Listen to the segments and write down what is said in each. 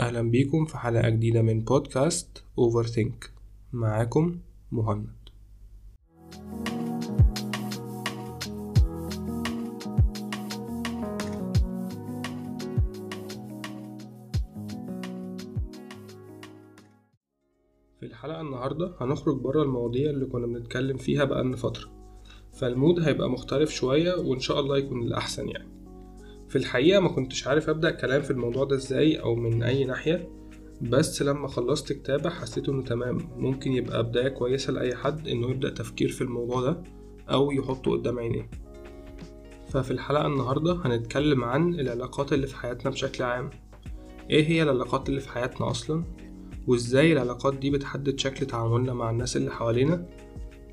أهلا بيكم في حلقة جديدة من بودكاست Overthink معاكم مهند. في الحلقة النهاردة هنخرج برا المواضيع اللي كنا بنتكلم فيها بقالنا فترة. فالمود هيبقى مختلف شوية وإن شاء الله يكون الأحسن يعني. في الحقيقة ما كنتش عارف أبدأ كلام في الموضوع ده إزاي أو من أي ناحية بس لما خلصت كتابة حسيت إنه تمام ممكن يبقى بداية كويسة لأي حد إنه يبدأ تفكير في الموضوع ده أو يحطه قدام عينيه. ففي الحلقة النهاردة هنتكلم عن العلاقات اللي في حياتنا بشكل عام. إيه هي العلاقات اللي في حياتنا أصلا؟ وإزاي العلاقات دي بتحدد شكل تعاملنا مع الناس اللي حوالينا؟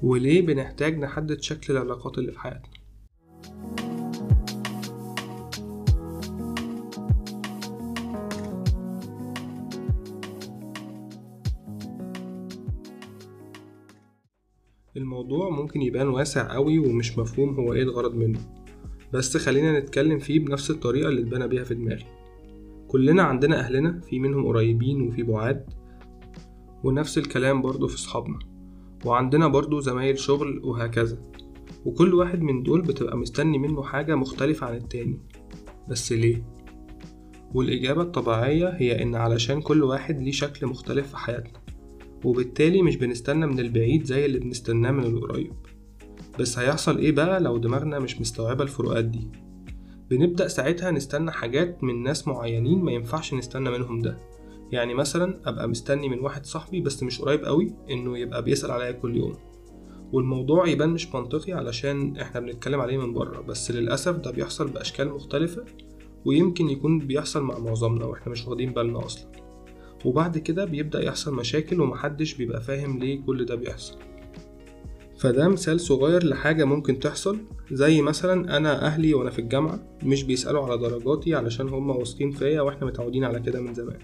وليه بنحتاج نحدد شكل العلاقات اللي في حياتنا؟ الموضوع ممكن يبان واسع قوي ومش مفهوم هو إيه الغرض منه. بس خلينا نتكلم فيه بنفس الطريقة اللي اتبنى بيها في دماغي. كلنا عندنا أهلنا في منهم قريبين وفي بعاد ونفس الكلام برضو في صحابنا وعندنا برضو زمايل شغل وهكذا. وكل واحد من دول بتبقى مستني منه حاجة مختلفة عن التاني. بس ليه؟ والإجابة الطبيعية هي إن علشان كل واحد ليه شكل مختلف في حياتنا. وبالتالي مش بنستنى من البعيد زي اللي بنستناه من القريب. بس هيحصل إيه بقى لو دماغنا مش مستوعبة الفروقات دي؟ بنبدأ ساعتها نستنى حاجات من ناس معينين ما ينفعش نستنى منهم ده. يعني مثلا أبقى مستني من واحد صاحبي بس مش قريب قوي إنه يبقى بيسأل عليا كل يوم. والموضوع يبان مش منطقي علشان إحنا بنتكلم عليه من بره بس للأسف ده بيحصل بأشكال مختلفة ويمكن يكون بيحصل مع معظمنا وإحنا مش واخدين بالنا أصلا. وبعد كده بيبدأ يحصل مشاكل ومحدش بيبقى فاهم ليه كل ده بيحصل. فده مثال صغير لحاجة ممكن تحصل زي مثلا أنا أهلي وأنا في الجامعة مش بيسألوا على درجاتي علشان هما واثقين فيا وإحنا متعودين على كده من زمان.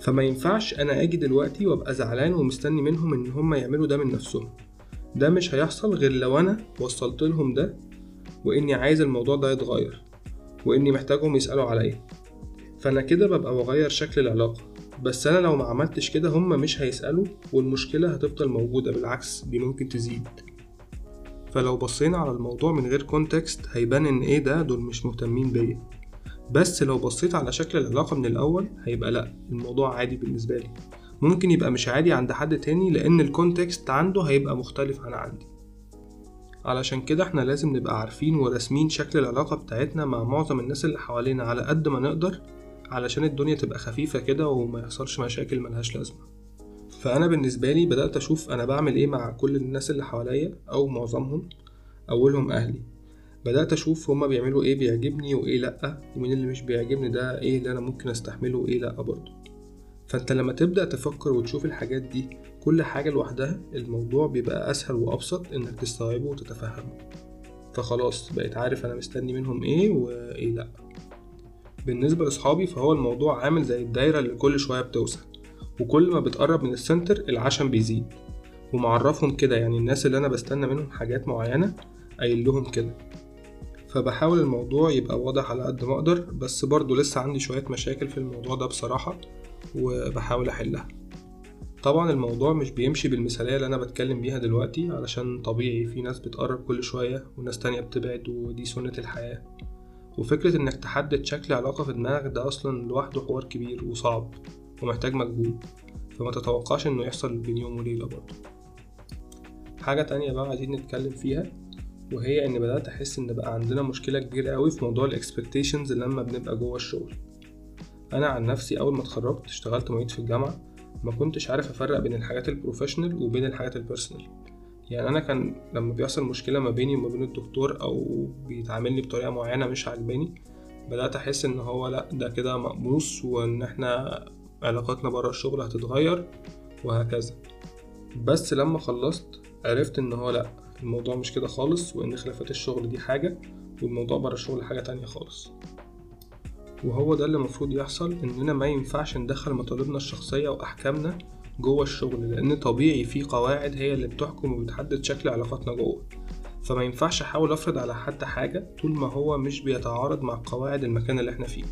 فما ينفعش أنا أجي دلوقتي وأبقى زعلان ومستني منهم إن هما يعملوا ده من نفسهم. ده مش هيحصل غير لو أنا وصلت لهم ده وإني عايز الموضوع ده يتغير وإني محتاجهم يسألوا عليا. فأنا كده ببقى بغير شكل العلاقة. بس أنا لو ما عملتش كده هما مش هيسألوا والمشكلة هتفضل موجودة بالعكس دي ممكن تزيد. فلو بصينا على الموضوع من غير context هيبان إن إيه ده دول مش مهتمين بيا. بس لو بصيت على شكل العلاقة من الأول هيبقى لأ الموضوع عادي بالنسبة لي. ممكن يبقى مش عادي عند حد تاني لأن ال context عنده هيبقى مختلف عن عندي. علشان كده إحنا لازم نبقى عارفين وراسمين شكل العلاقة بتاعتنا مع معظم الناس اللي حوالينا على قد ما نقدر علشان الدنيا تبقى خفيفة كده وما يحصلش مشاكل ملهاش لازمة. فأنا بالنسبة لي بدأت أشوف أنا بعمل إيه مع كل الناس اللي حواليا أو معظمهم أولهم أهلي. بدأت أشوف هما بيعملوا إيه بيعجبني وإيه لأ ومين اللي مش بيعجبني ده إيه اللي أنا ممكن أستحمله وإيه لأ برضه. فأنت لما تبدأ تفكر وتشوف الحاجات دي كل حاجة لوحدها الموضوع بيبقى أسهل وأبسط إنك تستوعبه وتتفهمه. فخلاص بقيت عارف أنا مستني منهم إيه وإيه لأ. بالنسبة لصحابي فهو الموضوع عامل زي الدايرة اللي كل شوية بتوسع وكل ما بتقرب من السنتر العشم بيزيد. ومعرفهم كده يعني الناس اللي أنا بستنى منهم حاجات معينة قايل لهم كده. فبحاول الموضوع يبقى واضح على قد ما أقدر بس برضه لسه عندي شوية مشاكل في الموضوع ده بصراحة وبحاول أحلها. طبعا الموضوع مش بيمشي بالمثالية اللي أنا بتكلم بيها دلوقتي علشان طبيعي في ناس بتقرب كل شوية وناس تانية بتبعد ودي سنة الحياة. وفكرة إنك تحدد شكل علاقة في دماغك ده أصلا لوحده حوار كبير وصعب ومحتاج مجهود فما تتوقعش إنه يحصل بين يوم وليلة برضه. حاجة تانية بقى عايزين نتكلم فيها وهي إن بدأت أحس إن بقى عندنا مشكلة كبيرة أوي في موضوع الإكسبكتيشنز لما بنبقى جوه الشغل. أنا عن نفسي أول ما اتخرجت اشتغلت معيد في الجامعة ما كنتش عارف أفرق بين الحاجات ال professional وبين الحاجات ال personal يعني أنا كان لما بيحصل مشكلة ما بيني وما بين الدكتور أو بيتعاملني بطريقة معينة مش عاجباني بدأت أحس إن هو لأ ده كده مقموص وإن إحنا علاقاتنا برا الشغل هتتغير وهكذا. بس لما خلصت عرفت إن هو لأ الموضوع مش كده خالص وإن خلافات الشغل دي حاجة والموضوع برا الشغل حاجة تانية خالص. وهو ده اللي المفروض يحصل إننا ما ينفعش ندخل مطالبنا الشخصية وأحكامنا جوه الشغل لأن طبيعي في قواعد هي اللي بتحكم وبتحدد شكل علاقاتنا جوه. فما ينفعش أحاول أفرض على حد حاجة طول ما هو مش بيتعارض مع قواعد المكان اللي إحنا فيه.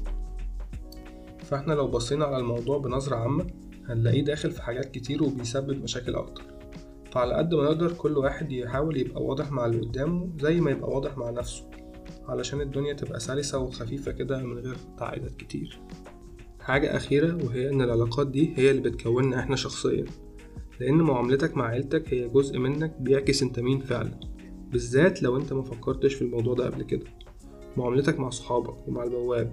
فإحنا لو بصينا على الموضوع بنظرة عامة هنلاقيه داخل في حاجات كتير وبيسبب مشاكل أكتر. فعلى قد ما نقدر كل واحد يحاول يبقى واضح مع اللي قدامه زي ما يبقى واضح مع نفسه علشان الدنيا تبقى سلسة وخفيفة كده من غير تعقيدات كتير. حاجة أخيرة وهي إن العلاقات دي هي اللي بتكوننا إحنا شخصيا. لأن معاملتك مع عيلتك هي جزء منك بيعكس أنت مين فعلا. بالذات لو أنت مفكرتش في الموضوع ده قبل كده. معاملتك مع صحابك ومع البواب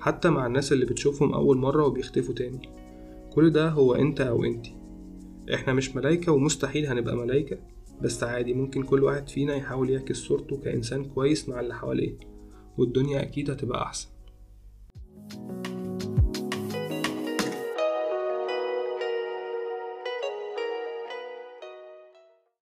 حتى مع الناس اللي بتشوفهم أول مرة وبيختفوا تاني. كل ده هو أنت أو أنتي إحنا مش ملايكة ومستحيل هنبقى ملايكة بس عادي ممكن كل واحد فينا يحاول يعكس صورته كإنسان كويس مع اللي حواليه والدنيا أكيد هتبقى أحسن.